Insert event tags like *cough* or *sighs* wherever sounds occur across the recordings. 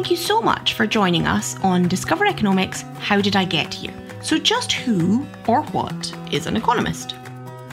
thank you so much for joining us on Discover Economics How Did I Get Here? So, just who or what is an economist?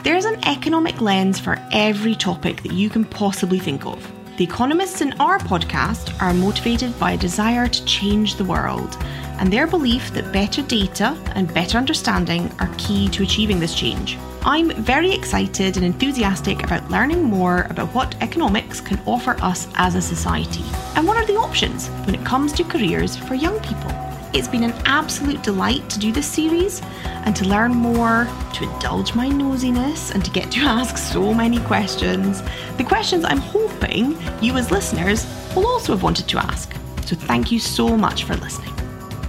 There's an economic lens for every topic that you can possibly think of. The economists in our podcast are motivated by a desire to change the world and their belief that better data and better understanding are key to achieving this change. I'm very excited and enthusiastic about learning more about what economics can offer us as a society and what are the options when it comes to careers for young people. It's been an absolute delight to do this series and to learn more, to indulge my nosiness, and to get to *laughs* ask so many questions. The questions I'm hoping you, as listeners, will also have wanted to ask. So, thank you so much for listening.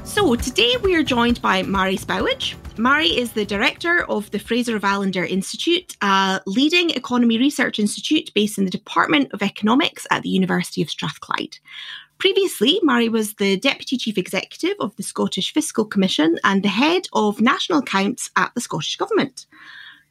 So, today we are joined by Mairi Spowage. Mairi is the director of the Fraser of Allander Institute, a leading economy research institute based in the Department of Economics at the University of Strathclyde. Previously, Mairi was the Deputy Chief Executive of the Scottish Fiscal Commission and the Head of National Accounts at the Scottish Government.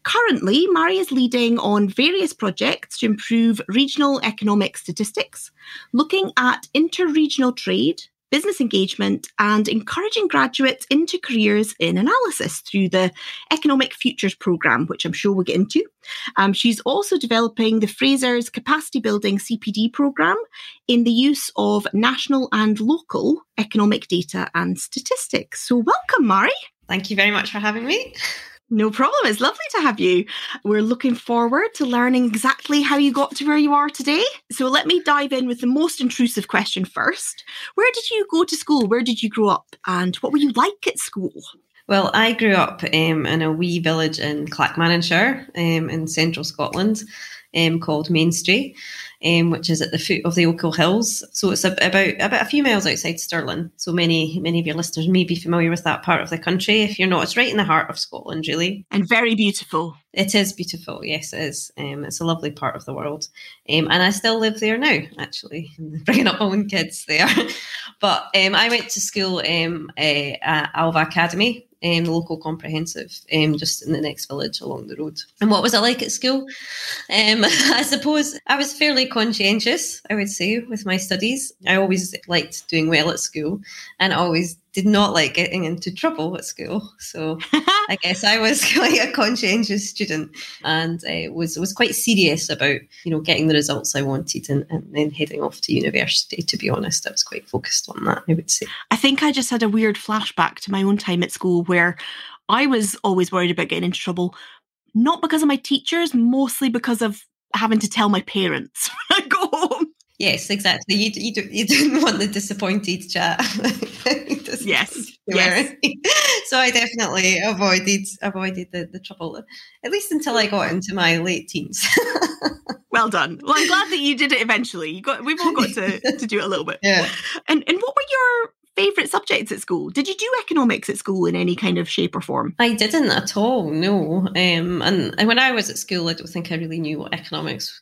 Currently, Mairi is leading on various projects to improve regional economic statistics, looking at inter-regional trade, business engagement, and encouraging graduates into careers in analysis through the Economic Futures Programme, which I'm sure we'll get into. Um, she's also developing the Fraser's Capacity Building CPD programme in the use of national and local economic data and statistics. So, welcome, Mairi. Thank you very much for having me. No problem. It's lovely to have you. We're looking forward to learning exactly how you got to where you are today. So let me dive in with the most intrusive question first. Where did you go to school? Where did you grow up? And what were you like at school? Well, I grew up um, in a wee village in Clackmannanshire um, in central Scotland um, called Menstrie um, which is at the foot of the Ochil Hills. So it's about about a few miles outside Stirling. So many many of your listeners may be familiar with that part of the country. If you're not, it's right in the heart of Scotland, really, and very beautiful. It is beautiful. Yes, it is. Um, it's a lovely part of the world, um, and I still live there now. Actually, *laughs* bringing up my own kids there. *laughs* but um, I went to school um, uh, at Alva Academy um, the local comprehensive, um, just in the next village along the road. And what was I like at school? Um, *laughs* I suppose I was fairly conscientious, I would say, with my studies. I always liked doing well at school and always did not like getting into trouble at school. So I *laughs* guess I was *laughs* quite a conscientious student and uh, was was quite serious about you know getting the results I wanted and, and then heading off to university. To be honest, I was quite focused on that. I would say. I think I just had a weird flashback to my own time at school where I was always worried about getting into trouble, not because of my teachers, mostly because of having to tell my parents *laughs* when I go home. Yes, exactly. You you, do, you *laughs* didn't want the disappointed chat. *laughs* yes, yes. *laughs* so I definitely avoided avoided the, the trouble, at least until I got into my late teens. well done. Well, I'm glad that you did it eventually. You got we've all got to, to do it a little bit. Yeah. And and what were your favorite subjects at school? Did you do economics at school in any kind of shape or form? I didn't at all. No. Um, and, and when I was at school, I don't think I really knew what economics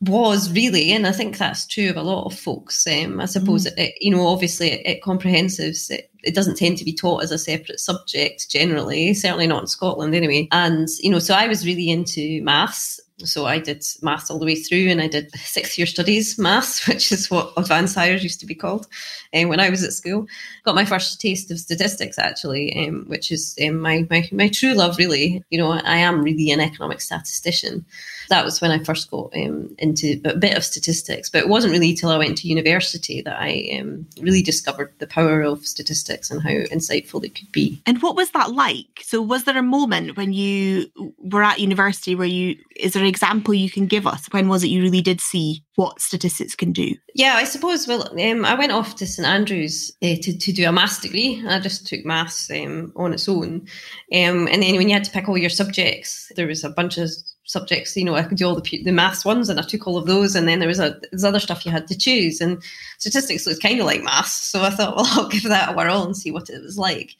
was really, and I think that's true of a lot of folks. Um, I suppose, mm. it, you know, obviously at, at comprehensives, it, it, doesn't tend to be taught as a separate subject generally, certainly not in Scotland anyway. And, you know, so I was really into maths. So I did maths all the way through and I did sixth year studies maths, *laughs* which is what advanced higher used to be called um, when I was at school. Got my first taste of statistics actually, um, which is um, my, my, my true love really. You know, I am really an economic statistician that was when I first got um, into a bit of statistics. But it wasn't really till I went to university that I um, really discovered the power of statistics and how insightful it could be. And what was that like? So, was there a moment when you were at university where you, is there an example you can give us? When was it you really did see what statistics can do? Yeah, I suppose. Well, um, I went off to St Andrews uh, to, to do a maths degree. I just took maths um, on its own. Um, and then when you had to pick all your subjects, there was a bunch of subjects. You know, I could do all the the maths ones, and I took all of those. And then there was a there's other stuff you had to choose, and statistics was kind of like maths. So I thought, *laughs* well, I'll give that a whirl and see what it was like.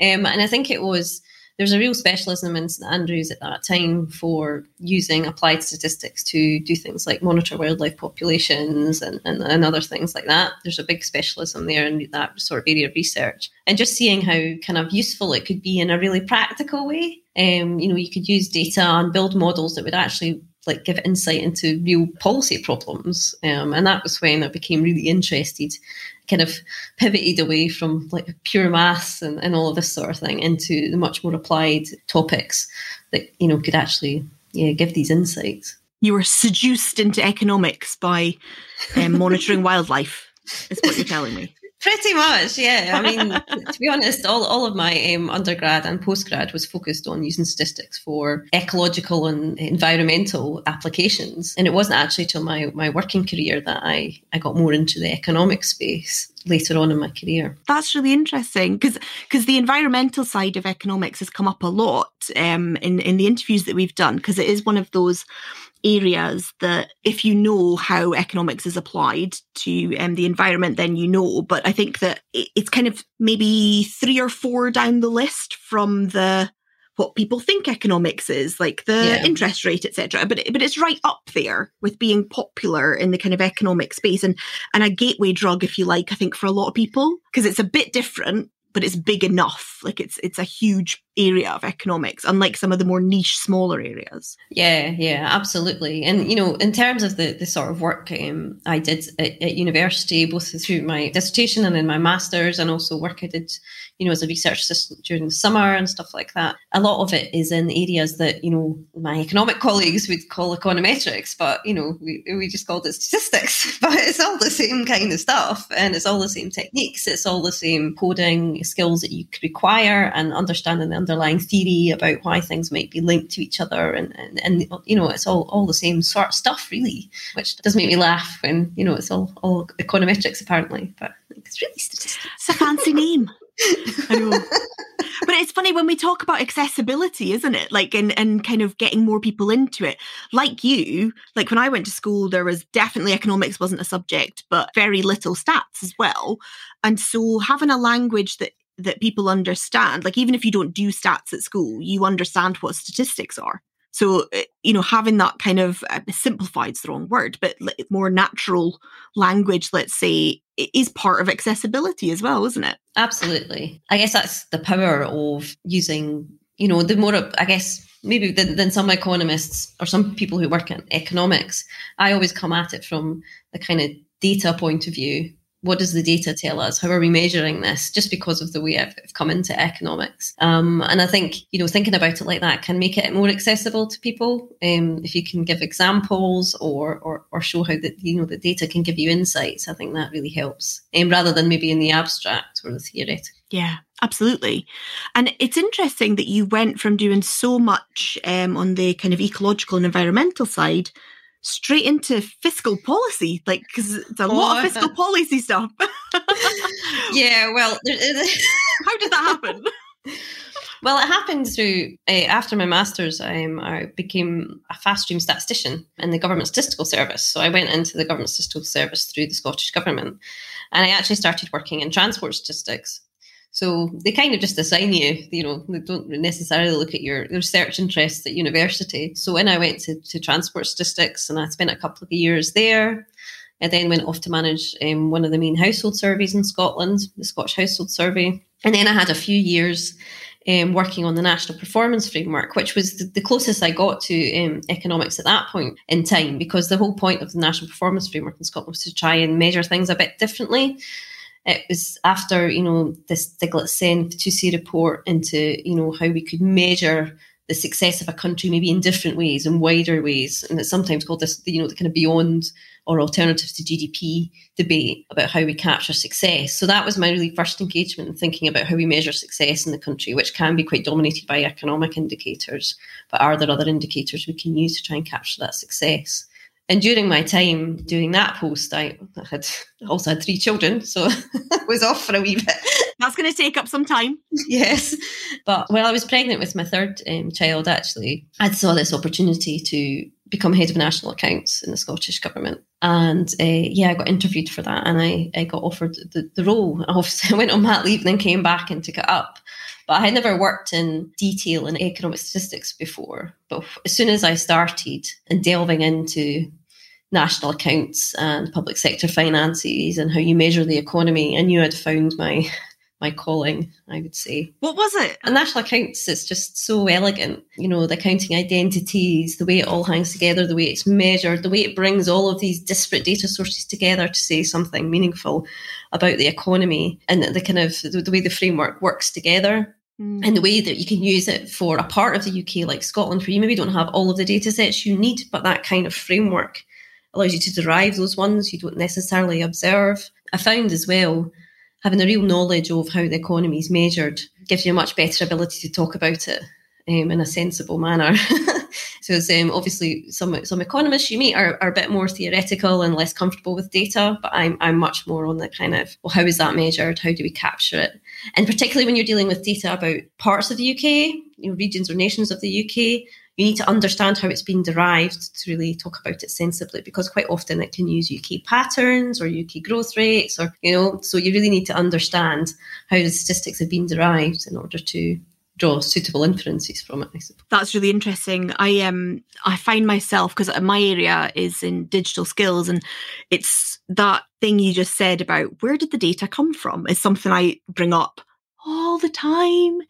Um, and I think it was there's a real specialism in St Andrews at that time for using applied statistics to do things like monitor wildlife populations and, and, and, other things like that. There's a big specialism there in that sort of area of research. And just seeing how kind of useful it could be in a really practical way. Um, you know, you could use data and build models that would actually like give insight into real policy problems. Um, and that was when I became really interested, kind of pivoted away from like pure maths and, and all of this sort of thing into the much more applied topics that, you know, could actually yeah, give these insights. You were seduced into economics by um, monitoring *laughs* wildlife, is what you're telling me. Pretty much, yeah. I mean, *laughs* to be honest, all, all of my um, undergrad and postgrad was focused on using statistics for ecological and environmental applications. And it wasn't actually till my, my working career that I, I got more into the economic space later on in my career. That's really interesting because because the environmental side of economics has come up a lot um, in in the interviews that we've done because it is one of those areas that if you know how economics is applied to um, the environment, then you know. But I think that it's kind of maybe three or four down the list from the what people think economics is, like the yeah. interest rate, etc. But but it's right up there with being popular in the kind of economic space and and a gateway drug, if you like. I think for a lot of people because it's a bit different but it's big enough. Like it's it's a huge area of economics, unlike some of the more niche, smaller areas. Yeah, yeah, absolutely. And you know, in terms of the the sort of work um, I did at, at, university, both through my dissertation and in my masters, and also work I did, you know, as a research assistant during the summer and stuff like that. A lot of it is in areas that you know my economic colleagues would call econometrics, but you know, we we just called it statistics. *laughs* But it's all the same kind of stuff, and it's all the same techniques. It's all the same coding skills that you could require and understanding the underlying theory about why things might be linked to each other and, and, and you know it's all, all the same sort of stuff really which does make me laugh when you know it's all, all econometrics apparently but it's really statistics it's a fancy name *laughs* I know. but it's funny when we talk about accessibility, isn't it? Like, and, and kind of getting more people into it. Like you, like when I went to school, there was definitely economics wasn't a subject, but very little stats as well. And so having a language that that people understand like even if you don't do stats at school you understand what statistics are. So eh, you know having that kind of uh, simplified is the wrong word but more natural language let's say is part of accessibility as well isn't it? Absolutely. I guess that's the power of using you know the more i guess maybe than, than some economists or some people who work in economics. I always come at it from the kind of data point of view what does the data tell us? How are we measuring this? Just because of the way I've, I've come into economics. Um, and I think, you know, thinking about it like that can make it more accessible to people. Um, if you can give examples or, or, or show how that, you know, the data can give you insights, I think that really helps. Um, rather than maybe in the abstract or the theoretical. Yeah, absolutely. And it's interesting that you went from doing so much um, on the kind of ecological and environmental side straight into fiscal policy, like because it's a oh, lot of fiscal policy stuff. *laughs* yeah, well, *laughs* how did that happen? Well, it happened through uh, after my masters. Um, I became a fast stream statistician in the government statistical service. So I went into the government statistical service through the Scottish government, and I actually started working in transport statistics. So they kind of just assign you, you know, they don't necessarily look at your research interests at university. So when I went to, to transport statistics and I spent a couple of years there, I then went off to manage um, one of the main household surveys in Scotland, the Scottish Household Survey. And then I had a few years um, working on the National Performance Framework, which was the, the closest I got to um, economics at that point in time, because the whole point of the National Performance Framework in Scotland was to try and measure things a bit differently it was after you know the Stiglitz-Sen-Fitoussi report into you know how we could measure the success of a country maybe in different ways and wider ways. And it's sometimes called this you know the kind of beyond or alternatives to gdp debate about how we capture success. So that was my really first engagement in thinking about how we measure success in the country which can be quite dominated by economic indicators but are there other indicators we can use to try and capture that success and during my time doing that post, I had also had three children, so *laughs* I was off for a wee bit. That's going to take up some time. yes, but when I was pregnant with my third um, child, actually, I saw this opportunity to become head of national accounts in the Scottish government. And uh, yeah, I got interviewed for that, and I, I got offered the, the role. *laughs* I went on mat leave and then came back and took it up. But I had never worked in detail in economic statistics before. But as soon as I started and delving into national accounts and public sector finances and how you measure the economy, I knew I'd found my my calling, I would say. What was it? And national accounts is just so elegant. You know, the accounting identities, the way it all hangs together, the way it's measured, the way it brings all of these disparate data sources together to say something meaningful about the economy and the kind of the, the way the framework works together. Mm. And the way that you can use it for a part of the UK like Scotland, where you maybe don't have all of the data sets you need, but that kind of framework allows you to derive those ones you don't necessarily observe. I found as well having a real knowledge of how the economy is measured gives you a much better ability to talk about it um, in a sensible manner. *laughs* so um, obviously some some economists you meet are, are a bit more theoretical and less comfortable with data, but I'm I'm much more on the kind of well, how is that measured? How do we capture it? And particularly when you're dealing with data about parts of the UK, you know, regions or nations of the UK, you need to understand how it's been derived to really talk about it sensibly because quite often it can use UK patterns or UK growth rates or, you know, so you really need to understand how the statistics have been derived in order to draw suitable inferences from it. I suppose. That's really interesting. I um I find myself because my area is in digital skills, and it's that thing you just said about where did the data come from is something I bring up all the time.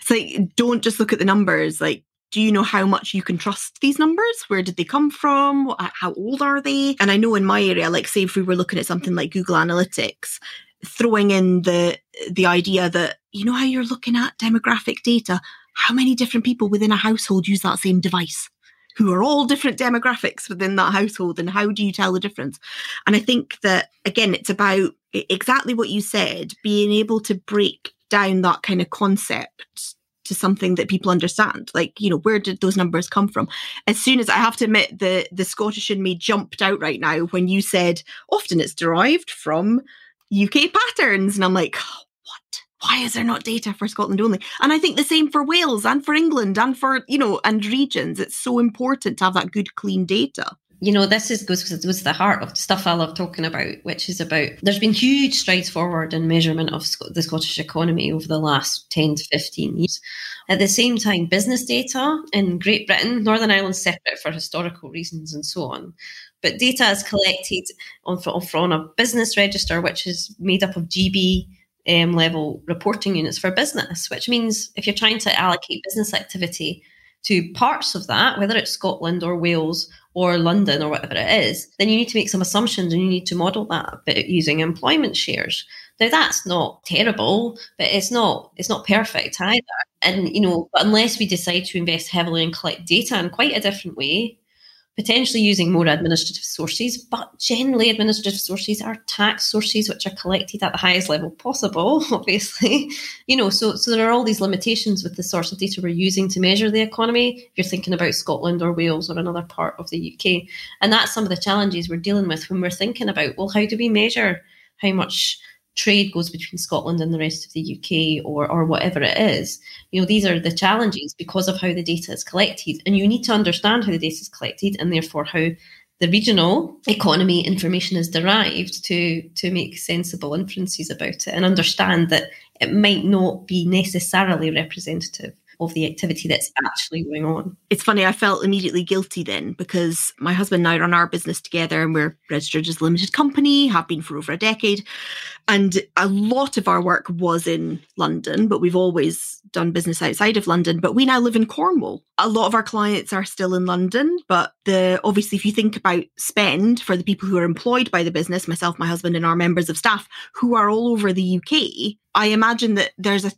It's like don't just look at the numbers. Like do you know how much you can trust these numbers? Where did they come from? How old are they? And I know in my area, like say if we were looking at something like Google Analytics, throwing in the the idea that you know how you're looking at demographic data, how many different people within a household use that same device? Who are all different demographics within that household, and how do you tell the difference? And I think that again, it's about exactly what you said, being able to break down that kind of concept to something that people understand. Like, you know, where did those numbers come from? As soon as I have to admit, the the Scottish in me jumped out right now when you said often it's derived from UK patterns, and I'm like, what? Why is there not data for Scotland only? And I think the same for Wales and for England and for you know and regions. It's so important to have that good, clean data you know, this is goes, goes to the heart of stuff I love talking about, which is about there's been huge strides forward in measurement of the Scottish economy over the last 10 to 15 years. At the same time, business data in Great Britain, Northern Ireland separate for historical reasons and so on. But data is collected on, on a business register, which is made up of GB um, level reporting units for business, which means if you're trying to allocate business activity to parts of that, whether it's Scotland or Wales or London or whatever it is, then you need to make some assumptions and you need to model that using employment shares. Now that's not terrible, but it's not it's not perfect either. And you know, but unless we decide to invest heavily and collect data in quite a different way, potentially using more administrative sources, but generally administrative sources are tax sources which are collected at the highest level possible, *laughs* obviously. You know, so so there are all these limitations with the source of data we're using to measure the economy, if you're thinking about Scotland or Wales or another part of the UK. And that's some of the challenges we're dealing with when we're thinking about, well, how do we measure how much trade goes between Scotland and the rest of the UK or or whatever it is. You know, these are the challenges because of how the data is collected. And you need to understand how the data is collected and therefore how the regional economy information is derived to to make sensible inferences about it and understand that it might not be necessarily representative of the activity that's actually going on. It's funny, I felt immediately guilty then because my husband and I run our business together and we're registered as a limited company, have been for over a decade. And a lot of our work was in London, but we've always done business outside of London. But we now live in Cornwall. A lot of our clients are still in London, but the obviously, if you think about spend for the people who are employed by the business, myself, my husband, and our members of staff who are all over the UK, I imagine that there's a t-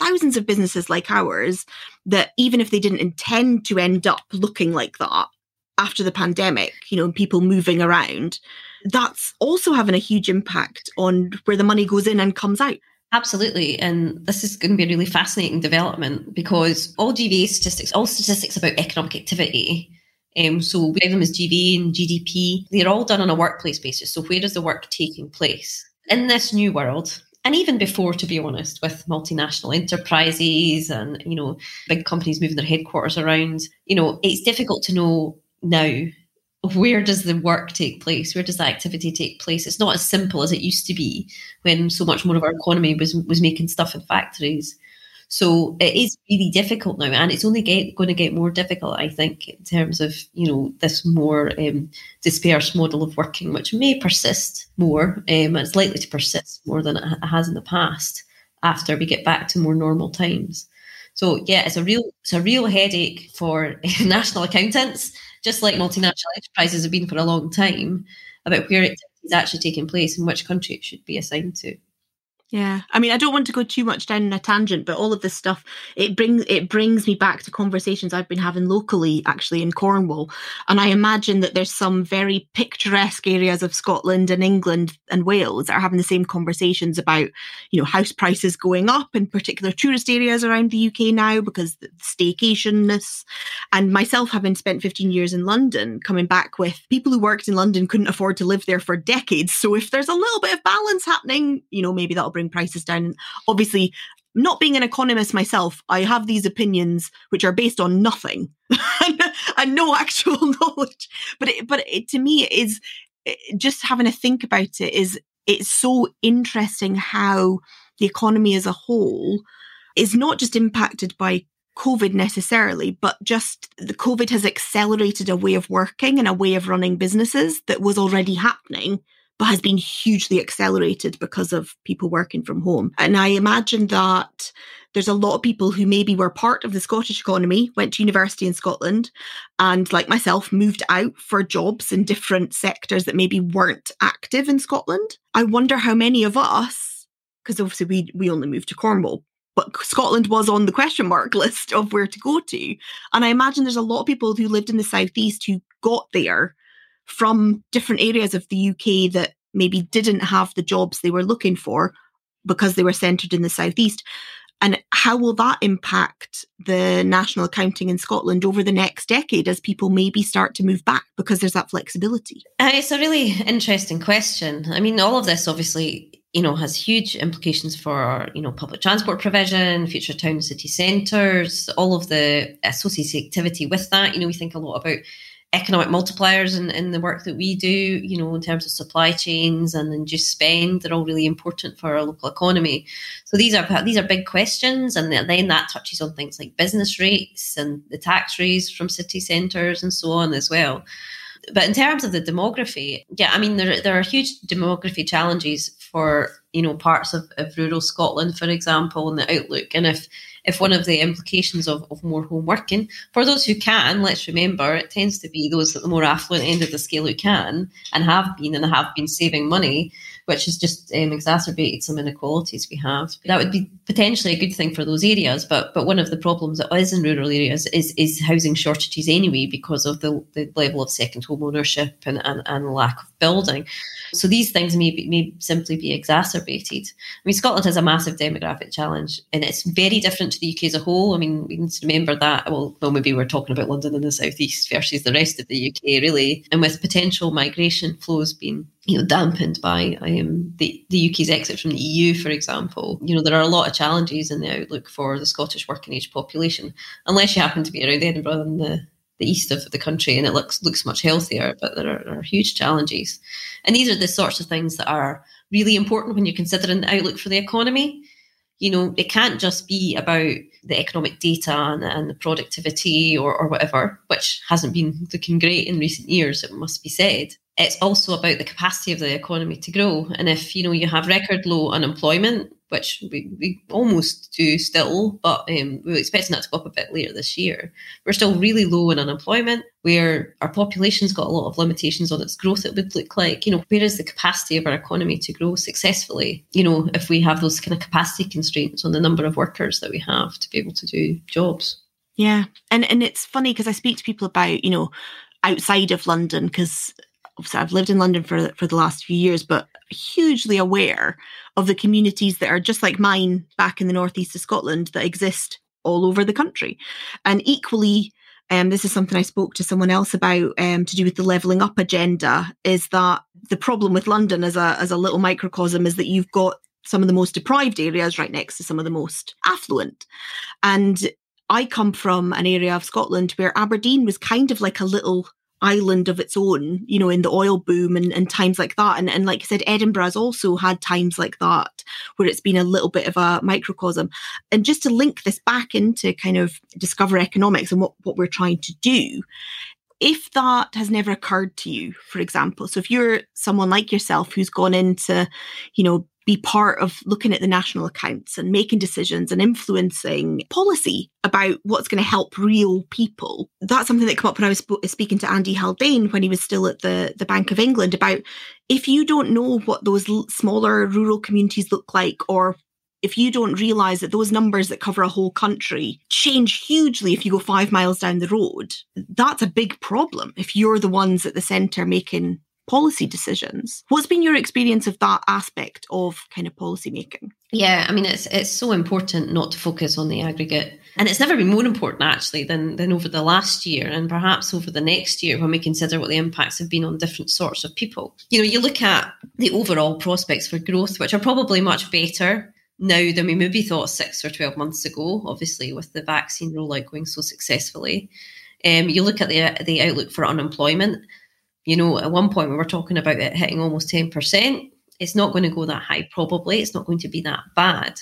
thousands of businesses like ours that even if they didn't intend to end up looking like that after the pandemic, you know, people moving around, that's also having a huge impact on where the money goes in and comes out. Absolutely. And this is going to be a really fascinating development because all GVA statistics, all statistics about economic activity, um, so we have them as GVA and GDP, they're all done on a workplace basis. So where is the work taking place? In this new world, and even before, to be honest, with multinational enterprises and, you know, big companies moving their headquarters around, you know, it's difficult to know now where does the work take place? Where does the activity take place? It's not as simple as it used to be when so much more of our economy was was making stuff in factories. So it is really difficult now, and it's only get, going to get more difficult, I think, in terms of you know this more um, dispersed model of working, which may persist more. Um, it's likely to persist more than it has in the past after we get back to more normal times. So yeah, it's a real it's a real headache for *laughs* national accountants, just like multinational enterprises have been for a long time, about where activity is actually taking place and which country it should be assigned to. Yeah, I mean, I don't want to go too much down a tangent, but all of this stuff it brings it brings me back to conversations I've been having locally, actually in Cornwall, and I imagine that there's some very picturesque areas of Scotland and England and Wales that are having the same conversations about, you know, house prices going up in particular tourist areas around the UK now because the staycationness, and myself having spent 15 years in London, coming back with people who worked in London couldn't afford to live there for decades. So if there's a little bit of balance happening, you know, maybe that'll bring prices down. Obviously, not being an economist myself, I have these opinions which are based on nothing *laughs* and no actual *laughs* knowledge. But it, but it, to me, it is just having a think about it is it's so interesting how the economy as a whole is not just impacted by COVID necessarily, but just the COVID has accelerated a way of working and a way of running businesses that was already happening but has been hugely accelerated because of people working from home. And I imagine that there's a lot of people who maybe were part of the Scottish economy, went to university in Scotland, and like myself, moved out for jobs in different sectors that maybe weren't active in Scotland. I wonder how many of us, because obviously we, we only moved to Cornwall, but Scotland was on the question mark *laughs* list of where to go to. And I imagine there's a lot of people who lived in the southeast who got there from different areas of the UK that maybe didn't have the jobs they were looking for because they were centred in the southeast. And how will that impact the national accounting in Scotland over the next decade as people maybe start to move back because there's that flexibility? Uh, it's a really interesting question. I mean, all of this obviously, you know, has huge implications for, you know, public transport provision, future town city centres, all of the associated activity with that. You know, we think a lot about economic multipliers in, in the work that we do, you know, in terms of supply chains and induced spend, they're all really important for our local economy. So these are these are big questions, and then that touches on things like business rates and the tax raise from city centres and so on as well. But in terms of the demography, yeah, I mean there there are huge demography challenges for you know parts of, of rural Scotland, for example, and the outlook. And if if one of the implications of, of more home working, for those who can, let's remember, it tends to be those at the more affluent end of the scale who can and have been and have been saving money, which has just um, exacerbated some inequalities we have. That would be potentially a good thing for those areas, but but one of the problems that is in rural areas is is housing shortages anyway because of the, the level of second home ownership and, and, and lack of building. So these things may, be, may simply be exacerbated. I mean, Scotland has a massive demographic challenge, and it's very different to the UK as a whole. I mean, we need to remember that. Well, well, maybe we're talking about London and the southeast versus the rest of the UK, really, and with potential migration flows being you know dampened by um, the the UK's exit from the EU, for example. You know, there are a lot of challenges in the outlook for the Scottish working age population, unless you happen to be around Edinburgh and the the east of the country and it looks looks much healthier but there are, there are, huge challenges. And these are the sorts of things that are really important when you're considering the outlook for the economy. You know it can't just be about the economic data and, and the productivity or, or whatever which hasn't been looking great in recent years it must be said it's also about the capacity of the economy to grow and if you know you have record low unemployment which we, we almost do still, but um, we are expecting that to go up a bit later this year. We're still really low in unemployment, where our population's got a lot of limitations on its growth, it would look like. You know, where is the capacity of our economy to grow successfully? You know, if we have those kind of capacity constraints on the number of workers that we have to be able to do jobs. Yeah. And and it's funny because I speak to people about, you know, outside of London, because obviously I've lived in London for for the last few years, but hugely aware of the communities that are just like mine back in the northeast of Scotland that exist all over the country, and equally. Um, this is something I spoke to someone else about um, to do with the levelling up agenda. Is that the problem with London as a as a little microcosm is that you've got some of the most deprived areas right next to some of the most affluent, and I come from an area of Scotland where Aberdeen was kind of like a little island of its own, you know, in the oil boom and, and times like that. And, and like I said, Edinburgh has also had times like that where it's been a little bit of a microcosm. And just to link this back into kind of discover economics and what, what we're trying to do, if that has never occurred to you, for example, so if you're someone like yourself who's gone into, you know, be part of looking at the national accounts and making decisions and influencing policy about what's going to help real people. That's something that came up when I was sp- speaking to Andy Haldane when he was still at the, the Bank of England about if you don't know what those smaller rural communities look like or if you don't realize that those numbers that cover a whole country change hugely if you go five miles down the road, that's a big problem if you're the ones at the centre making policy decisions. What's been your experience of that aspect of kind of policy making? Yeah, I mean it's it's so important not to focus on the aggregate. And it's never been more important actually than than over the last year and perhaps over the next year when we consider what the impacts have been on different sorts of people. You know, you look at the overall prospects for growth, which are probably much better now than we maybe thought six or 12 months ago, obviously, with the vaccine rollout going so successfully. Um, you look at the, the outlook for unemployment. You know, at one point we were talking about it hitting almost 10%. It's not going to go that high, probably. It's not going to be that bad.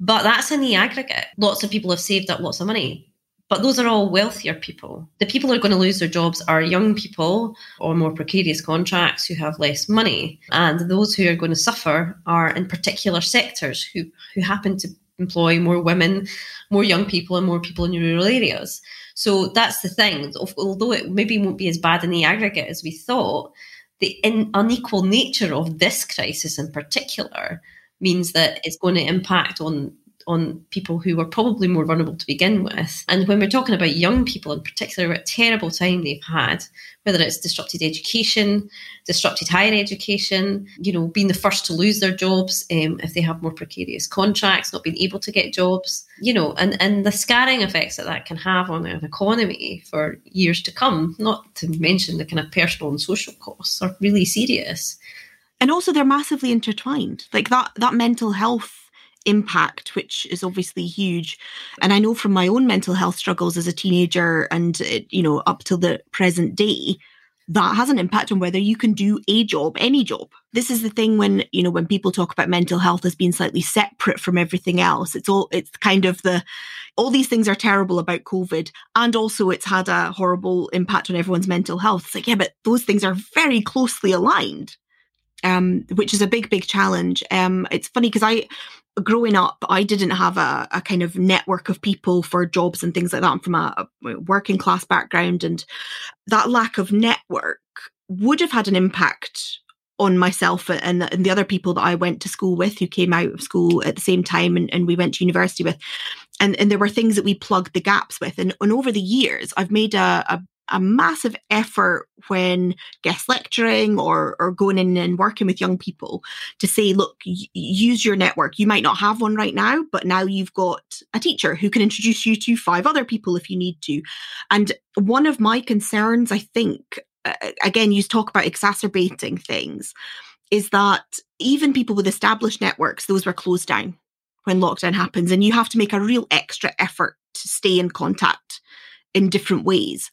But that's in the aggregate. Lots of people have saved up lots of money. But those are all wealthier people. The people who are going to lose their jobs are young people or more precarious contracts who have less money. And those who are going to suffer are in particular sectors who, who happen to employ more women, more young people, and more people in rural areas. So that's the thing. Although it maybe won't be as bad in the aggregate as we thought, the in, unequal nature of this crisis in particular means that it's going to impact on on people who were probably more vulnerable to begin with. And when we're talking about young people in particular, what a terrible time they've had, whether it's disrupted education, disrupted higher education, you know, being the first to lose their jobs um, if they have more precarious contracts, not being able to get jobs, you know, and, and the scarring effects that that can have on an economy for years to come, not to mention the kind of personal and social costs are really serious. And also they're massively intertwined. Like that that mental health impact, which is obviously huge. And I know from my own mental health struggles as a teenager and, you know, up till the present day, that has an impact on whether you can do a job, any job. This is the thing when, you know, when people talk about mental health as being slightly separate from everything else, it's all, it's kind of the, all these things are terrible about COVID. And also it's had a horrible impact on everyone's mental health. It's like, yeah, but those things are very closely aligned. Um, which is a big, big challenge. Um, it's funny because I, growing up, I didn't have a, a, kind of network of people for jobs and things like that. I'm from a, a working class background, and that lack of network would have had an impact on myself and, and the other people that I went to school with who came out of school at the same time and, and we went to university with. And, and there were things that we plugged the gaps with. And, and over the years, I've made a, a a massive effort when guest lecturing or or going in and working with young people to say look y- use your network. You might not have one right now but now you've got a teacher who can introduce you to five other people if you need to. And one of my concerns i think again you talk about exacerbating things is that even people with established networks those were closed down when lockdown happens and you have to make a real extra effort to stay in contact in different ways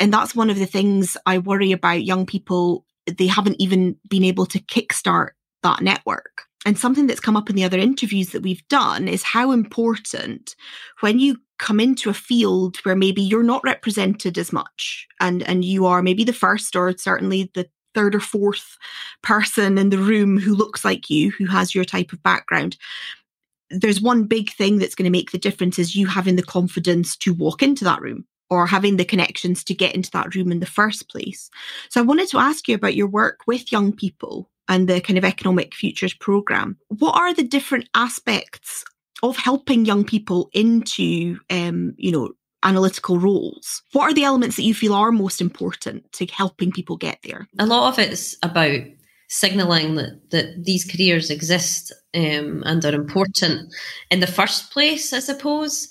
and that's one of the things I worry about young people. They haven't even been able to kickstart that network. And something that's come up in the other interviews that we've done is how important when you come into a field where maybe you're not represented as much and, and you are maybe the first or certainly the third or fourth person in the room who looks like you, who has your type of background. There's one big thing that's going to make the difference is you having the confidence to walk into that room or having the connections to get into that room in the first place. So I wanted to ask you about your work with young people and the kind of economic futures program. What are the different aspects of helping young people into, um, you know, analytical roles? What are the elements that you feel are most important to helping people get there? A lot of it's about signaling that, that these careers exist um, and are important in the first place, I suppose.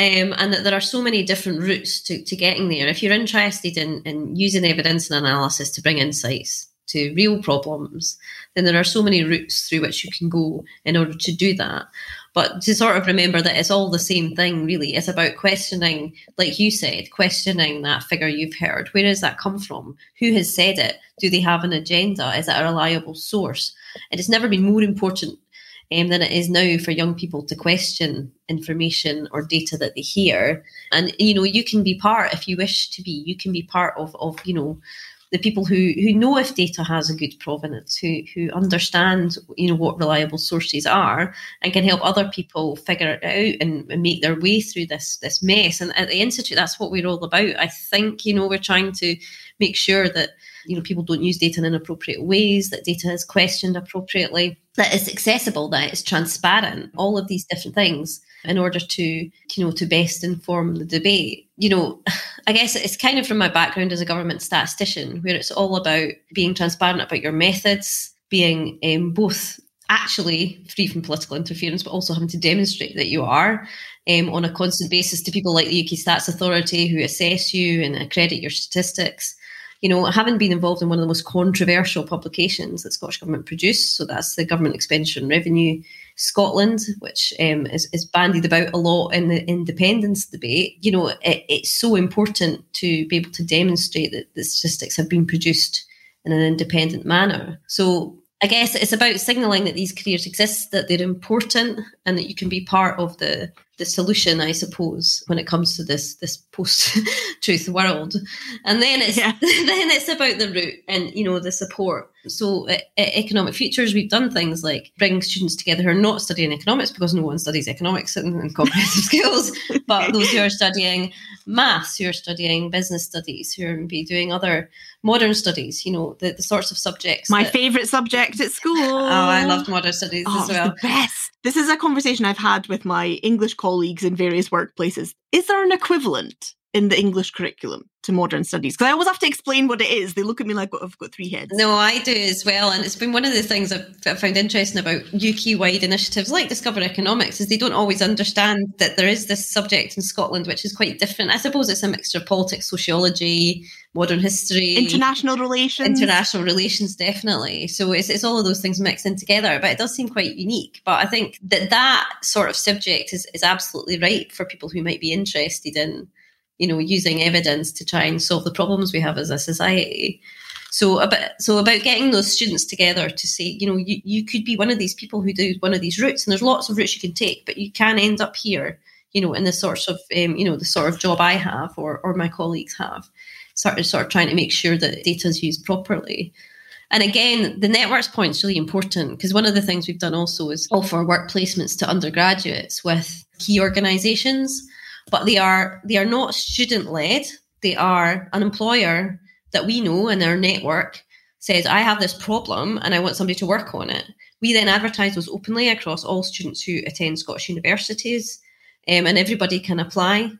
Um, and that there are so many different routes to, to getting there. If you're interested in, in using evidence and analysis to bring insights to real problems, then there are so many routes through which you can go in order to do that. But to sort of remember that it's all the same thing, really. It's about questioning, like you said, questioning that figure you've heard. Where does that come from? Who has said it? Do they have an agenda? Is it a reliable source? And it's never been more important um, than it is now for young people to question information or data that they hear. And you know, you can be part if you wish to be. You can be part of of you know the people who who know if data has a good provenance, who who understand you know what reliable sources are, and can help other people figure it out and, and make their way through this this mess. And at the institute, that's what we're all about. I think you know we're trying to make sure that you know people don't use data in inappropriate ways, that data is questioned appropriately, that it's accessible, that it's transparent, all of these different things in order to you know to best inform the debate. You know *sighs* i guess it's kind of from my background as a government statistician where it's all about being transparent about your methods being um, both actually free from political interference but also having to demonstrate that you are um, on a constant basis to people like the uk stats authority who assess you and accredit your statistics you know, having been involved in one of the most controversial publications that Scottish Government produced, so that's the Government Expenditure and Revenue Scotland, which um, is, is, bandied about a lot in the independence debate, you know, it, it's so important to be able to demonstrate that the statistics have been produced in an independent manner. So I guess it's about signalling that these careers exist, that they're important, and that you can be part of the the solution, I suppose, when it comes to this this post truth *laughs* world. And then it's yeah. *laughs* then it's about the route and you know the support. So at, at Economic Futures, we've done things like bring students together who are not studying economics because no one studies economics and, and comprehensive *laughs* skills, but those who are studying maths, who are studying business studies, who are be doing other modern studies. You know the, the sorts of subjects. My favourite subject at school. Oh, I loved modern studies oh, as well. The best. This is a conversation I've had with my English colleagues in various workplaces. Is there an equivalent in the English curriculum to modern studies? Because I always have to explain what it is. They look at me like I've got three heads. No, I do as well. And it's been one of the things I've found interesting about UK wide initiatives like Discover Economics is they don't always understand that there is this subject in Scotland which is quite different. I suppose it's a mixture of politics, sociology, modern history, international relations. International relations, definitely. So it's, it's all of those things mixed in together, but it does seem quite unique. But I think that that sort of subject is, is absolutely right for people who might be interested in you know, using evidence to try and solve the problems we have as a society. So about so about getting those students together to say, you know, you, you could be one of these people who do one of these routes, and there's lots of routes you can take, but you can end up here, you know, in the sorts of um, you know the sort of job I have or or my colleagues have, sort of sort of trying to make sure that data is used properly. And again, the networks point is really important because one of the things we've done also is offer work placements to undergraduates with key organisations but they are they are not student led. They are an employer that we know in our network says, I have this problem and I want somebody to work on it. We then advertise those openly across all students who attend Scottish universities, um, and everybody can apply.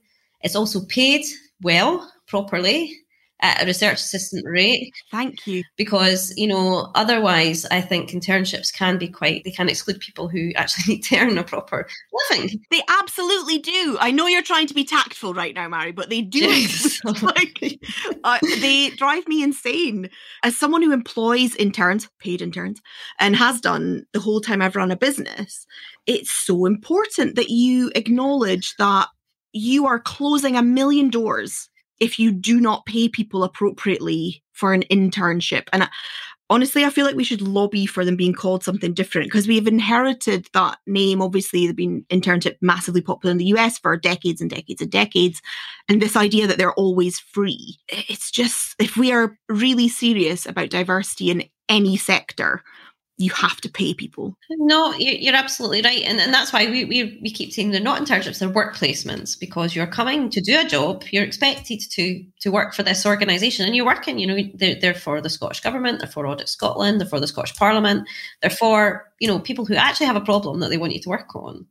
It's also paid well, properly, at a research assistant rate. Thank you. Because, you know, otherwise I think internships can be quite, they can exclude people who actually *laughs* need to earn a proper living. They absolutely do. I know you're trying to be tactful right now, Mary, but they do. *laughs* like, uh, they drive me insane. As someone who employs interns, paid interns, and has done the whole time I've run a business, it's so important that you acknowledge that you are closing a million doors if you do not pay people appropriately for an internship. And I, honestly, I feel like we should lobby for them being called something different because we've inherited that name. Obviously, they've been internship massively popular in the US for decades and decades and decades. And this idea that they're always free. It's just, if we are really serious about diversity in any sector, you have to pay people. No, you're absolutely right. And, and that's why we, we, we keep saying they're not internships, they're work placements because you're coming to do a job, you're expected to to work for this organisation and you're working, you know, they're, they're for the Scottish Government, they're for Audit Scotland, they're for the Scottish Parliament, they're for, you know, people who actually have a problem that they want you to work on.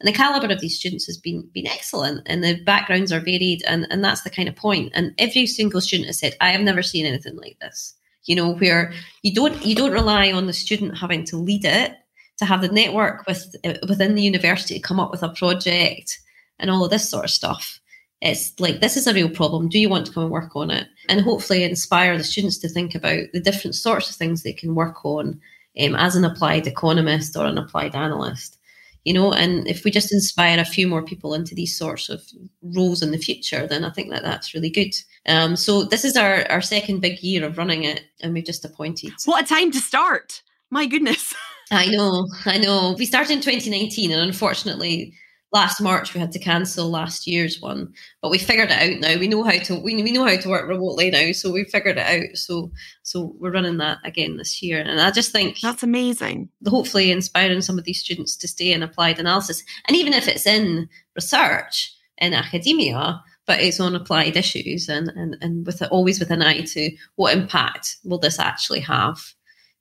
And the caliber of these students has been been excellent and the backgrounds are varied and, and that's the kind of point. And every single student has said, I have never seen anything like this you know, where you don't you don't rely on the student having to lead it, to have the network with within the university to come up with a project and all of this sort of stuff. It's like this is a real problem. Do you want to come and work on it? And hopefully inspire the students to think about the different sorts of things they can work on um, as an applied economist or an applied analyst you know and if we just inspire a few more people into these sorts of roles in the future then i think that that's really good. Um, so this is our our second big year of running it and we've just appointed what a time to start. My goodness. *laughs* I know i know. We started in 2019 and unfortunately last March we had to cancel last year's one, but we figured it out now. We know how to we, we know how to work remotely now, so we figured it out. So so we're running that again this year, and I just think that's amazing. Hopefully, inspiring some of these students to stay in applied analysis, and even if it's in research in academia, but it's on applied issues, and and and with it, always with an eye to what impact will this actually have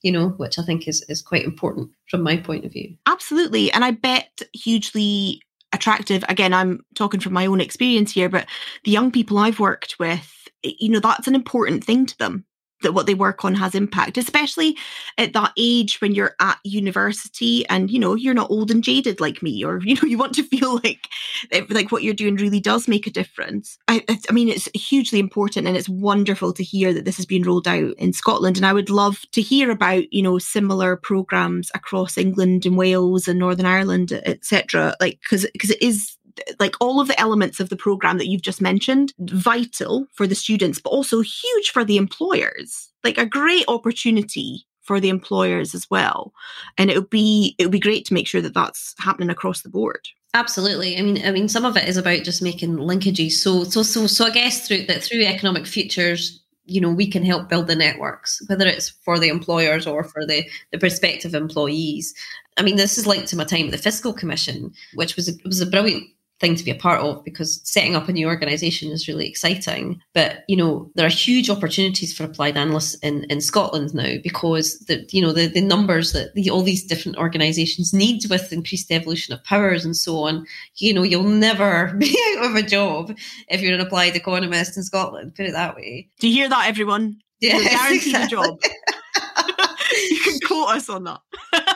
you know, which I think is is quite important from my point of view. Absolutely. And I bet hugely attractive. Again, I'm talking from my own experience here, but the young people I've worked with, you know, that's an important thing to them that what they work on has impact, especially at that age when you're at university and you know you're not old and jaded like me, or you know you want to *laughs* feel like eh, like what you're doing really does make a difference. I, I mean, it's hugely important, and it's wonderful to hear that this has been rolled out in Scotland. And I would love to hear about you know similar programs across England and Wales and Northern Ireland, etc. Like because because it is like all of the elements of the program that you've just mentioned, vital for the students, but also huge for the employers. Like a great opportunity for the employers as well. And it would be it would be great to make sure that that's happening across the board. Absolutely. I mean, I mean, some of it is about just making linkages. So, so, so, so, I guess through that through economic futures, you know, we can help build the networks, whether it's for the employers or for the the prospective employees. I mean, this is linked to my time at the Fiscal Commission, which was a, was a brilliant thing to be a part of because setting up a new organization is really exciting. But you know, there are huge opportunities for applied analysts in, in Scotland now because the you know the, the numbers that the, all these different organizations need with increased devolution of powers and so on. You know, you'll never *laughs* be out of a job if you're an applied economist in Scotland. Put it that way. Do you hear that, everyone? Yeah, *laughs* guaranteed exactly. a job. *laughs* you can quote us on that.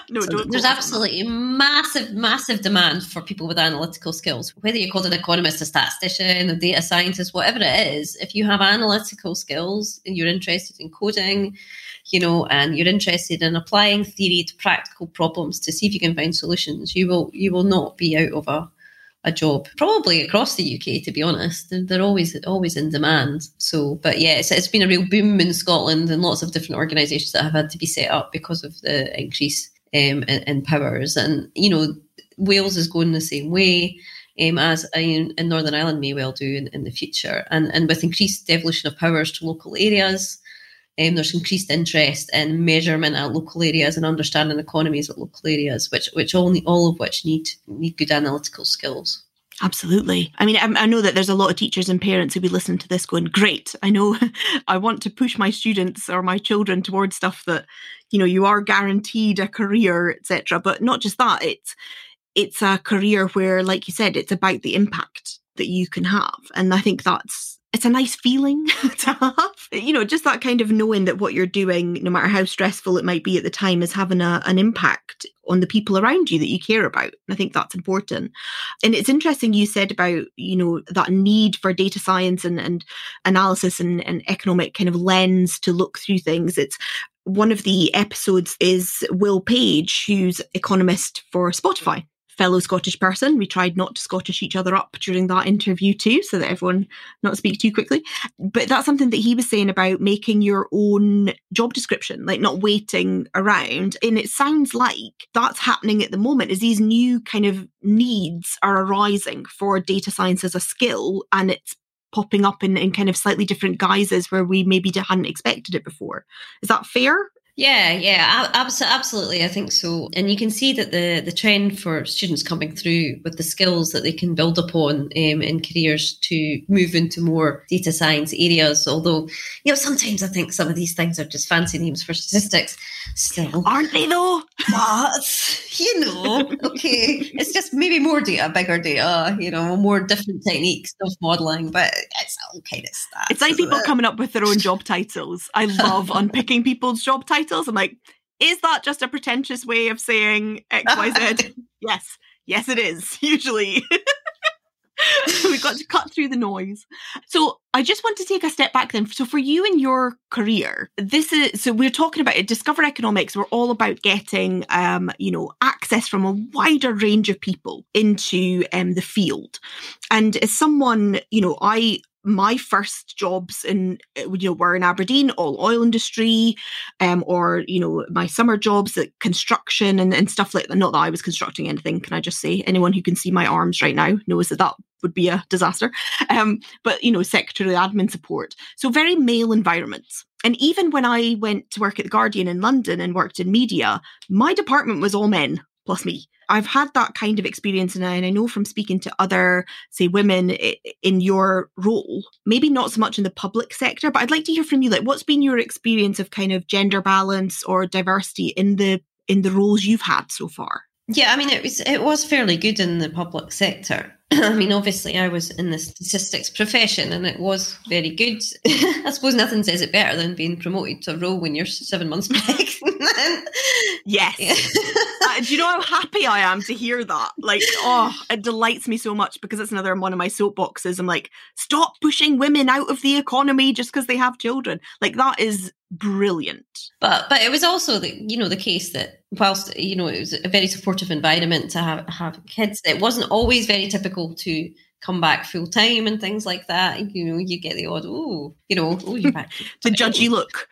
No, so there's absolutely massive, massive demand for people with analytical skills. Whether you're called an economist, a statistician, a data scientist, whatever it is, if you have analytical skills and you're interested in coding, you know, and you're interested in applying theory to practical problems to see if you can find solutions, you will you will not be out of a a job, probably across the UK. To be honest, they're, they're always always in demand. So, but yeah, it's, it's been a real boom in Scotland, and lots of different organisations that have had to be set up because of the increase um, in, in powers. And you know, Wales is going the same way. Um, as in, in, Northern Ireland may well do in, in, the future. And, and with increased devolution of powers to local areas, um, there's increased interest in measurement at local areas and understanding economies at local areas, which which only all of which need need good analytical skills. Absolutely. I mean, I, I, know that there's a lot of teachers and parents who be listening to this going, "Great! I know *laughs* I want to push my students or my children towards stuff that, you know, you are guaranteed a career, etc." But not just that; it's it's a career where, like you said, it's about the impact that you can have, and I think that's it's a nice feeling *laughs* to have. You know, just that kind of knowing that what you're doing, no matter how stressful it might be at the time, is having a, an impact on the people around you that you care about. and I think that's important. And it's interesting you said about, you know, that need for data science and, and analysis and, and economic kind of lens to look through things. It's one of the episodes is Will Page, who's economist for Spotify fellow Scottish person. We tried not to Scottish each other up during that interview too, so that everyone not speak too quickly. But that's something that he was saying about making your own job description, like not waiting around. And it sounds like that's happening at the moment is these new kind of needs are arising for data science as a skill and it's popping up in, in kind of slightly different guises where we maybe hadn't expected it before. Is that fair? Yeah, yeah, absolutely. I think so. And you can see that the the trend for students coming through with the skills that they can build upon um, in careers to move into more data science areas. Although, you know, sometimes I think some of these things are just fancy names for statistics. Still, aren't they though? But you know, okay, it's just maybe more data, bigger data. You know, more different techniques of modeling, but it's all kind of stuff. It's like people it? coming up with their own job titles. I love *laughs* unpicking people's job titles titles. I'm like, is that just a pretentious way of saying XYZ? *laughs* yes. Yes, it is, *laughs* usually. *laughs* We've got to cut through the noise. So I just want to take a step back then. So for you in your career, this is so we're talking about it. Discover Economics. We're all about getting, um, you know, access from a wider range of people into um, the field. And as someone, you know, I my first jobs in you know were in Aberdeen, all oil industry, um, or you know my summer jobs at construction and, and stuff like that. Not that I was constructing anything, can I just say? Anyone who can see my arms right now knows that that would be a disaster. *laughs* Um, but you know, secretary admin support. So very male environments. And even when I went to work at the Guardian in London and worked in media, my department was all men plus me. I've had that kind of experience, and I, and I know from speaking to other, say, women in your role, maybe not so much in the public sector, but I'd like to hear from you. Like, what's been your experience of kind of gender balance or diversity in the in the roles you've had so far? Yeah, I mean, it was it was fairly good in the public sector. *clears throat* I mean, obviously, I was in the statistics profession, and it was very good. *laughs* I suppose nothing says it better than being promoted to a role when you're seven months *laughs* pregnant. yes. uh, do you know how happy I am to hear that? Like, oh, it delights me so much because it's another one of my soapboxes. I'm like, stop pushing women out of the economy just because they have children. Like, that is brilliant. But but it was also the you know the case that whilst you know it was a very supportive environment to have have kids, it wasn't always very typical to come back full time and things like that. You know, you get the odd oh, you know, oh you're back. *laughs* the judgy look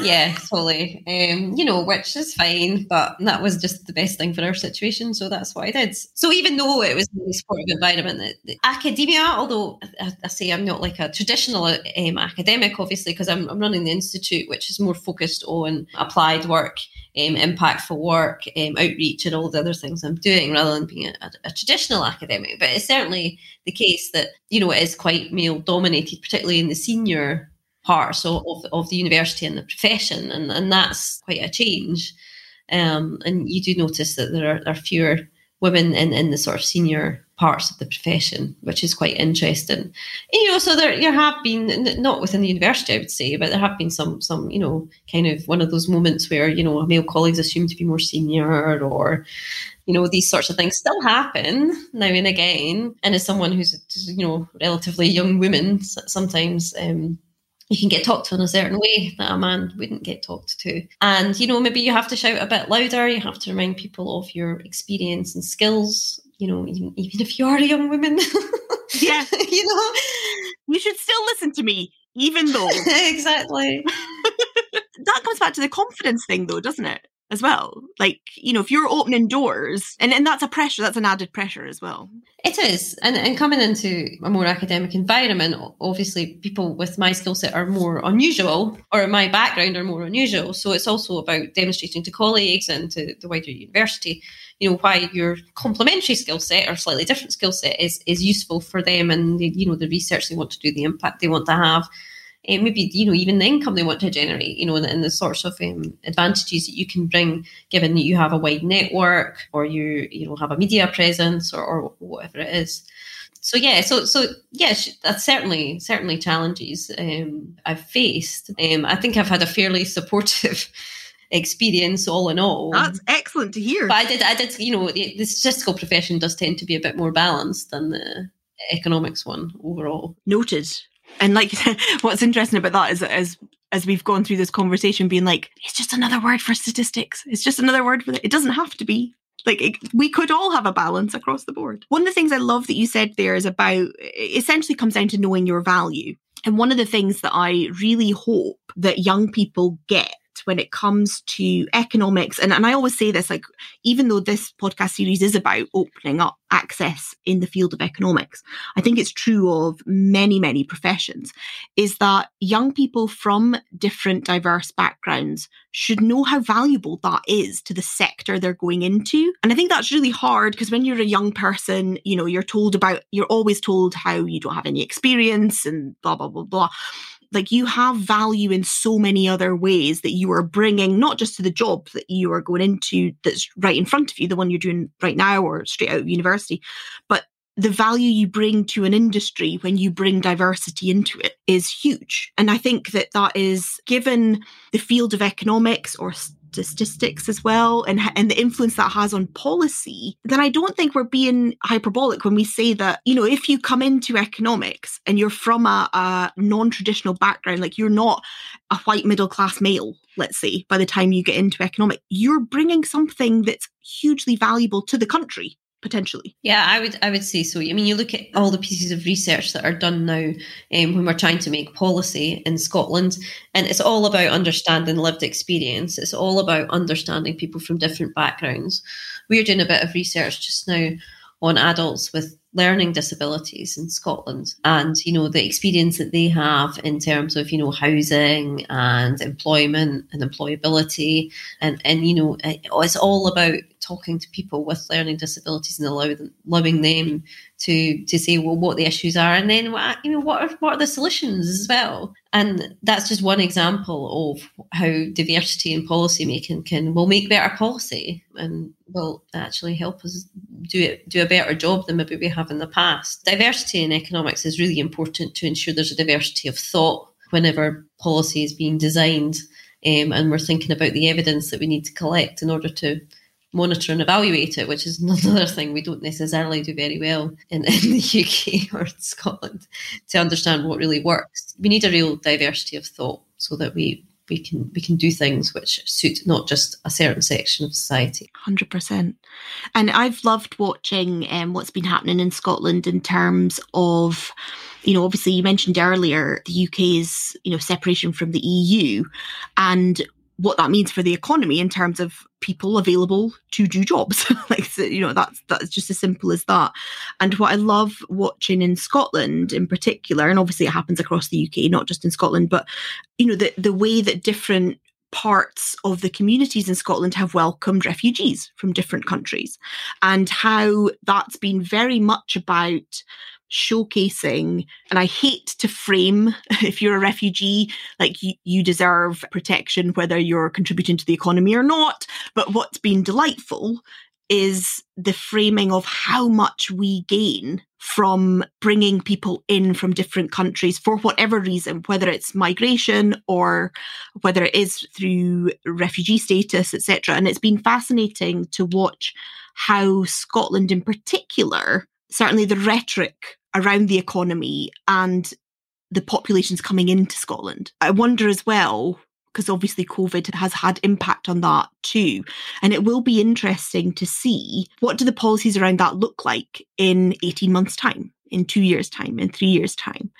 yeah, totally. Um, you know, which is fine, but that was just the best thing for our situation, so that's what I did. So even though it was a supportive environment, the, the academia, although I, I, say I'm not like a traditional um, academic, obviously, because I'm, I'm, running the institute, which is more focused on applied work, um, impactful work, um, outreach, and all the other things I'm doing, rather than being a, a traditional academic. But it's certainly the case that you know it is quite male dominated, particularly in the senior parts of, of the university and the profession, and, and that's quite a change. Um, and you do notice that there are, are fewer women in, in the sort of senior parts of the profession, which is quite interesting. You know, so there, there have been not within the university, I would say, but there have been some, some, you know, kind of one of those moments where you know male colleagues assume to be more senior, or you know these sorts of things still happen now and again. And as someone who's you know relatively young woman, sometimes um, you can get talked to in a certain way that a man wouldn't get talked to. And, you know, maybe you have to shout a bit louder. You have to remind people of your experience and skills, you know, even, even if you are a young woman. *laughs* yeah. you know, you should still listen to me, even though. *laughs* exactly. *laughs* that comes back to the confidence thing, though, doesn't it? As well. Like, you know, if you're opening doors and, and that's a pressure, that's an added pressure as well. It is. And and coming into a more academic environment, obviously people with my skill set are more unusual or my background are more unusual. So it's also about demonstrating to colleagues and to the wider university, you know, why your complementary skill set or slightly different skill set is is useful for them and the, you know, the research they want to do, the impact they want to have uh, maybe you know even the income they want to generate you know and, and the sorts of um, advantages that you can bring given that you have a wide network or you you know have a media presence or, or whatever it is. So yeah so so yes that's certainly certainly challenges um, i've faced. Um, i think i've had a fairly *laughs* supportive experience all in all. That's excellent to hear. But i did i did you know the, the statistical profession does tend to be a bit more balanced than the economics one overall. Noted and like *laughs* what's interesting about that is as as we've gone through this conversation being like it's just another word for statistics. It's just another word for it it doesn't have to be. Like it, we could all have a balance across the board. One of the things i love that you said there is about essentially comes down to knowing your value. And one of the things that i really hope that young people get when it comes to economics. And, and I always say this like, even though this podcast series is about opening up access in the field of economics, I think it's true of many, many professions, is that young people from different diverse backgrounds should know how valuable that is to the sector they're going into. And I think that's really hard because when you're a young person, you know, you're told about, you're always told how you don't have any experience and blah, blah, blah, blah like you have value in so many other ways that you are bringing not just to the job that you are going into that's right in front of you the one you're doing right now or straight out of university but the value you bring to an industry when you bring diversity into it is huge. And i think that that is given the field of economics or statistics as well and, and the influence that has on policy, then I don't think we're being hyperbolic when we say that, you know, if you come into economics and you're from a, a non traditional background, like you're not a white middle class male, let's say, by the time you get into economic, you're bringing something that's hugely valuable to the country potentially. Yeah, I would I would say so. I mean, you look at all the pieces of research that are done now um, when we're trying to make policy in Scotland, and it's all about understanding lived experience. It's all about understanding people from different backgrounds. We're doing a bit of research just now on adults with learning disabilities in Scotland and you know the experience that they have in terms of you know housing and employment and employability. And and you know it's all about talking to people with learning disabilities and allow them, allowing them to to say well what the issues are and then what you know what are, what are the solutions as well? And that's just one example of how diversity in policy making can will make better policy and will actually help us do it do a better job than maybe we have in the past diversity in economics is really important to ensure there's a diversity of thought whenever policy is being designed um, and we're thinking about the evidence that we need to collect in order to monitor and evaluate it, which is *laughs* another thing we don't necessarily do very well in, *laughs* in the UK *laughs* or Scotland to understand what really works. We need a real diversity of thought so that we we can we can do things which suit not just a certain section of society. Hundred percent. And I've loved watching um, what's been happening in Scotland in terms of you know, obviously you mentioned earlier the UK's, you know, separation from the EU and what that means for the economy in terms of people available to do jobs. *laughs* Like so, you know that's that's just as simple as that. And what i love watching in scotland in particular and obviously it happens across the uk not just in scotland but you know the the way that different parts of the communities in Scotland have welcomed refugees from different countries and how that's been very much about showcasing and i hate to frame *laughs* if you're a refugee like you, you deserve protection whether you're contributing to the economy or not but what's been delightful is the framing of how much we gain from bringing people in from different countries for whatever reason, whether it's migration or whether it is through refugee status, etc. And it's been fascinating to watch how Scotland, in particular, certainly the rhetoric around the economy and the populations coming into Scotland. I wonder as well, because obviously COVID has had impact on that too. And it will be interesting to see what do the policies around that look like in 18 months' time in two years' time, in three years' time.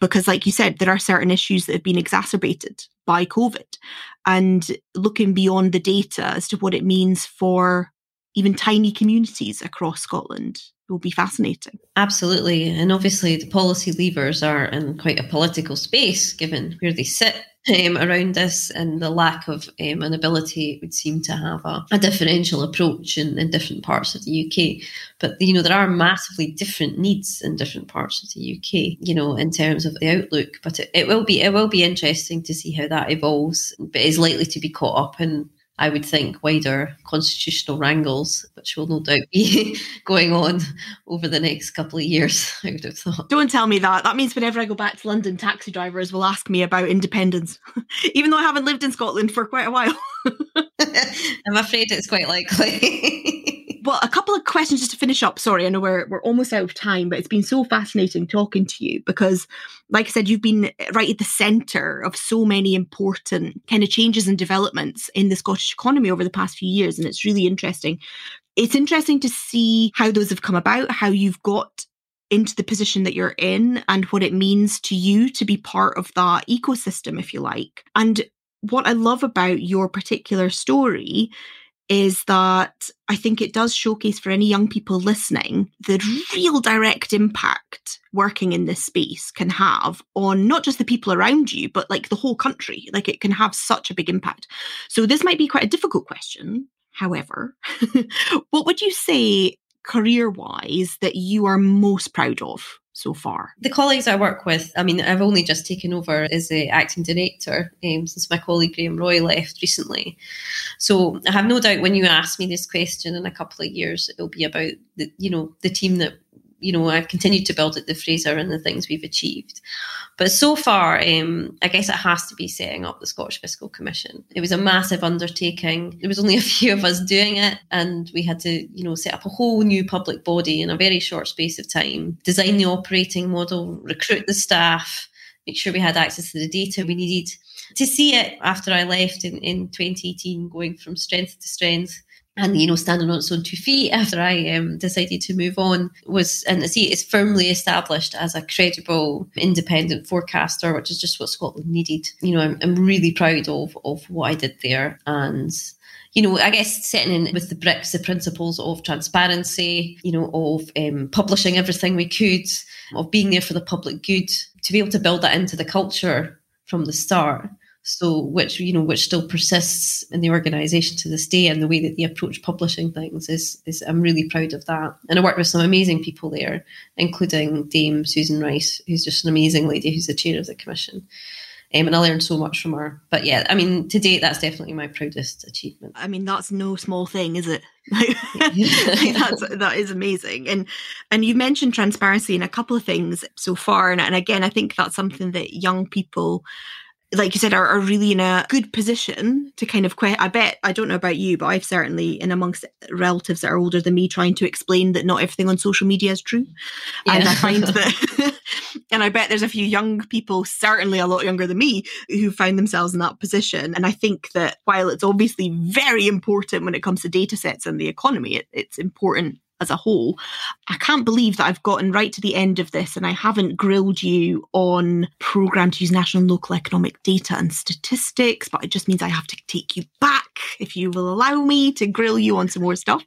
Because, like you said, there are certain issues that have been exacerbated by COVID. And looking beyond the data as to what it means for even tiny communities across Scotland will be fascinating. Absolutely. And obviously, the policy levers are in quite a political space given where they sit. *laughs* Um, around this and the lack of um, an ability would seem to have a, a differential approach in, in, different parts of the UK. But you know there are massively different needs in different parts of the UK. You know in terms of the outlook. But it, it will be it will be interesting to see how that evolves. But is likely to be caught up in I would think, wider constitutional wrangles, which will no doubt be *laughs* going on over the next couple of years, *laughs* I would have thought. Don't tell me that. That means whenever I go back to London, taxi drivers will ask me about independence, *laughs* even though I haven't lived in Scotland for quite a while. I'm afraid it's quite likely well, a couple of questions just to finish up. Sorry, I know we're we're almost out of time, but it's been so fascinating talking to you because, like I said, you've been right at the centre of so many important kind of changes and developments in the Scottish economy over the past few years, and it's really interesting. It's interesting to see how those have come about, how you've got into the position that you're in, and what it means to you to be part of that ecosystem, if you like. And what I love about your particular story is that I think it does showcase for any young people listening the real direct impact working in this space can have on not just the people around you, but like the whole country. Like it can have such a big impact. So this might be quite a difficult question. However, *laughs* what would you say career wise that you are most proud of so far? The colleagues I work with, I mean, I've only just taken over as the acting director um, since my colleague Graeme Roy left recently. So I have no doubt when you ask me this question in a couple of years, it'll be about the, you know, the team that you know, I've continued to build at the Fraser and the things we've achieved. But so far, um, I guess it has to be setting up the Scottish Fiscal Commission. It was a massive undertaking. There was only a *laughs* few of us doing it, and we had to, you know, set up a whole new public body in a very short space of time, design the operating model, recruit the staff, make sure we had access to the data we needed. To see it after I left in, in 2018, going from strength to strength and you know standing on its own two feet after I um, decided to move on was and see it's firmly established as a credible independent forecaster, which is just what Scotland needed. You know, I'm, I'm really proud of of what I did there and you know, I guess setting in with the bricks, the principles of transparency, you know, of um, publishing everything we could, of being there for the public good, to be able to build that into the culture from the start so which you know which still persists in the organization to this day and the way that they approach publishing things is is I'm really proud of that and I worked with some amazing people there including Dame Susan Rice who's just an amazing lady who's the chair of the commission um, and I learned so much from her. But yeah, I mean, to date, that's definitely my proudest achievement. I mean, that's no small thing, is it? *laughs* *laughs* that's that is amazing, and and you mentioned transparency in a couple of things so far, and, and again, I think that's something that young people like you said, are, are really in a good position to kind of quit. I bet, I don't know about you, but I've certainly, in amongst relatives that are older than me, trying to explain that not everything on social media is true. Yeah. And I find *laughs* that, *laughs* and I bet there's a few young people, certainly a lot younger than me, who found themselves in that position. And I think that while it's obviously very important when it comes to data sets and the economy, it, it's important as a whole. I can't believe that I've gotten right to the end of this and I haven't grilled you on program to use national and local economic data and statistics, but it just means I have to take you back if you will allow me to grill you on some more stuff.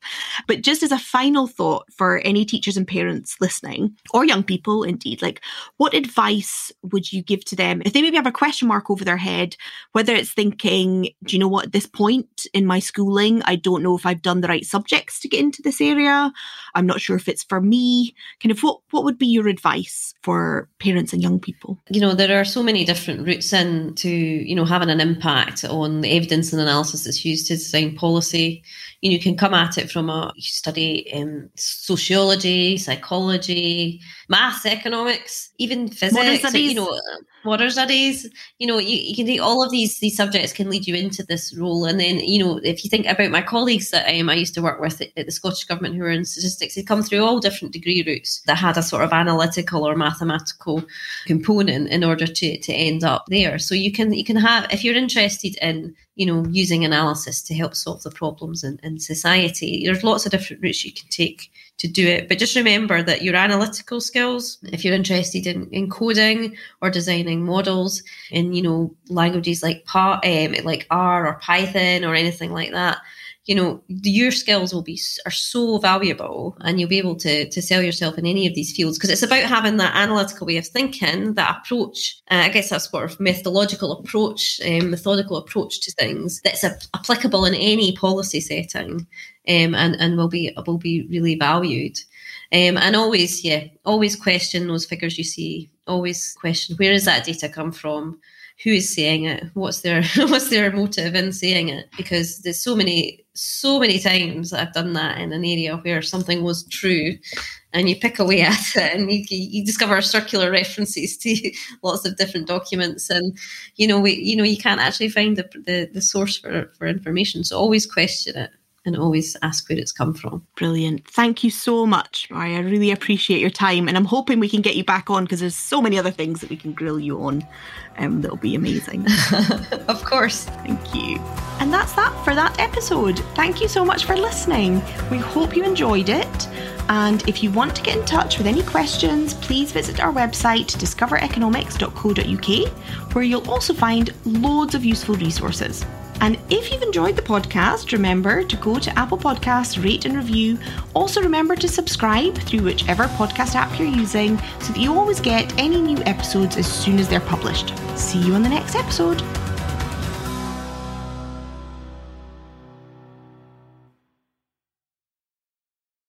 But just as a final thought for any teachers and parents listening, or young people indeed, like what advice would you give to them if they maybe have a question mark over their head, whether it's thinking, do you know what, at this point in my schooling, I don't know if I've done the right subjects to get into this area. I'm not sure if it's for me. Kind of what what would be your advice for parents and young people? You know, there are so many different routes in to, you know, having an impact on the evidence and analysis that's used to design policy. You know, you can come at it from a you study um, sociology, psychology, maths, economics, even physics. you know, modern studies. You know, you, you can take all of these these subjects can lead you into this role. And then, you know, if you think about my colleagues that um, I used to work with at, at the Scottish Government who were in statistics, they come through all different degree routes that had a sort of analytical or mathematical component in order to to end up there. So you can you can have if you're interested in you know using analysis to help solve the problems in, in society, there's lots of different routes you can take to do it. But just remember that your analytical skills, if you're interested in, in coding or designing models in, you know, languages like um, like R or Python or anything like that, you know your skills will be are so valuable and you'll be able to to sell yourself in any of these fields because it's about having that analytical way of thinking that approach uh, i guess that's sort of methodological approach um, methodical approach to things that's a- applicable in any policy setting um, and and will be will be really valued. Um, and always yeah always question those figures you see. Always question where does that data come from who is saying it? What's their *laughs* what's their motive in saying it? Because there's so many so many times I've done that in an area where something was true and you pick away *laughs* at it and you, you discover circular references to *laughs* lots of different documents and you know we you know you can't actually find the, the, the source for, for information. So always question it and always ask where it's come from. Brilliant. Thank you so much, Mairi. I really appreciate your time. And I'm hoping we can get you back on because there's so many other things that we can grill you on um, that'll be amazing. *laughs* of course. Thank you. And that's that for that episode. Thank you so much for listening. We hope you enjoyed it. And if you want to get in touch with any questions, please visit our website, discovereconomics.co.uk, where you'll also find loads of useful resources. And if you've enjoyed the podcast, remember to go to Apple Podcasts, rate and review. Also, remember to subscribe through whichever podcast app you're using so that you always get any new episodes as soon as they're published. See you on the next episode.